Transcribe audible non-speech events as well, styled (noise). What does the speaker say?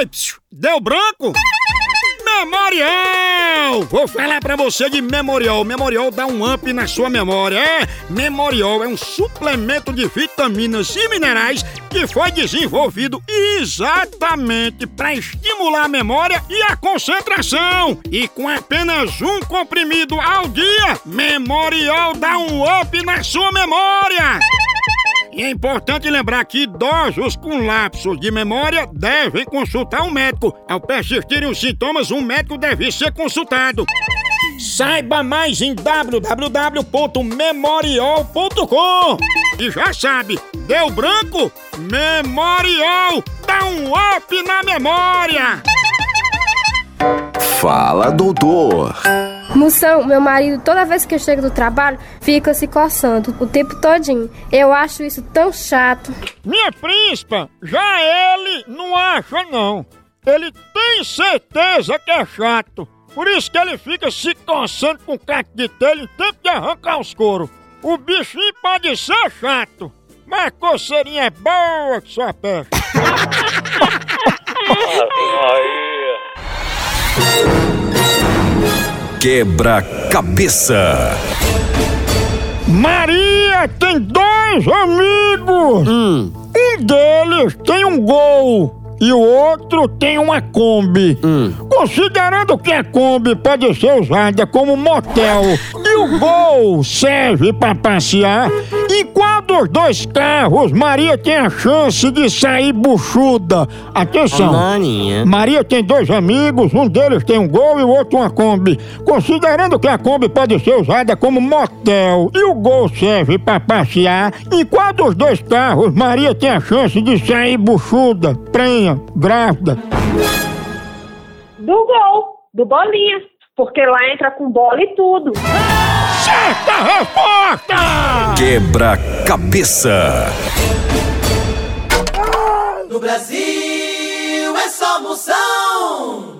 Ei, psiu, deu branco? Memorial! Vou falar pra você de Memorial. Memorial dá um up na sua memória. É, Memorial é um suplemento de vitaminas e minerais que foi desenvolvido exatamente para estimular a memória e a concentração. E com apenas um comprimido ao dia, Memorial dá um up na sua memória. É importante lembrar que idosos com lapsos de memória devem consultar um médico. Ao persistirem os sintomas, um médico deve ser consultado. Saiba mais em www.memorial.com. E já sabe, deu branco? Memorial! Dá um up na memória! Fala, doutor. Moção, meu marido, toda vez que eu chego do trabalho, fica se coçando o tempo todinho. Eu acho isso tão chato. Minha príncipa, já ele não acha não. Ele tem certeza que é chato. Por isso que ele fica se coçando com caco de telha em tempo de arrancar os coros. O bichinho pode ser chato, mas coceirinha é boa que só pega. (laughs) Quebra-cabeça. Maria tem dois amigos. Um deles tem um gol e o outro tem uma Kombi. Considerando que a Kombi pode ser usada como motel e o gol serve para passear, em qual dos dois carros Maria tem a chance de sair buchuda? Atenção! Maria tem dois amigos, um deles tem um Gol e o outro uma Kombi. Considerando que a Kombi pode ser usada como motel e o Gol serve para passear, em qual dos dois carros Maria tem a chance de sair buchuda, prenha, grávida? Do gol, do bolinha. Porque lá entra com bola e tudo. Certa resposta! Quebra-cabeça. No Brasil é só moção.